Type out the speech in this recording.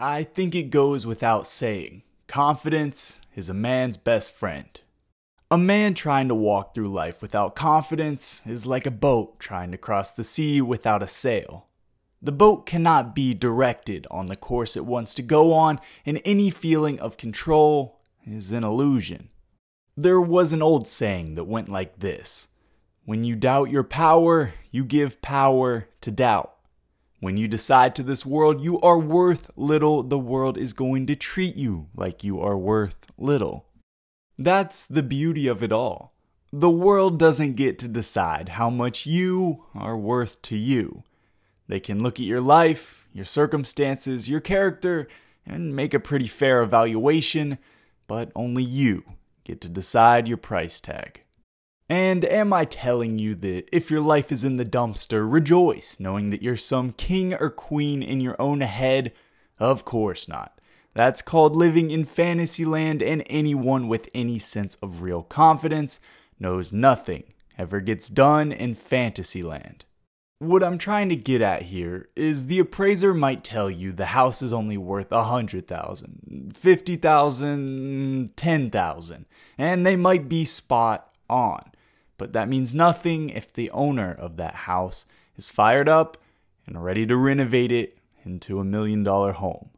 I think it goes without saying confidence is a man's best friend. A man trying to walk through life without confidence is like a boat trying to cross the sea without a sail. The boat cannot be directed on the course it wants to go on, and any feeling of control is an illusion. There was an old saying that went like this When you doubt your power, you give power to doubt. When you decide to this world you are worth little, the world is going to treat you like you are worth little. That's the beauty of it all. The world doesn't get to decide how much you are worth to you. They can look at your life, your circumstances, your character, and make a pretty fair evaluation, but only you get to decide your price tag. And am I telling you that if your life is in the dumpster, rejoice knowing that you're some king or queen in your own head? Of course not. That's called living in fantasyland, and anyone with any sense of real confidence knows nothing ever gets done in fantasyland. What I'm trying to get at here is the appraiser might tell you the house is only worth a hundred thousand, fifty thousand, ten thousand, and they might be spot on. But that means nothing if the owner of that house is fired up and ready to renovate it into a million dollar home.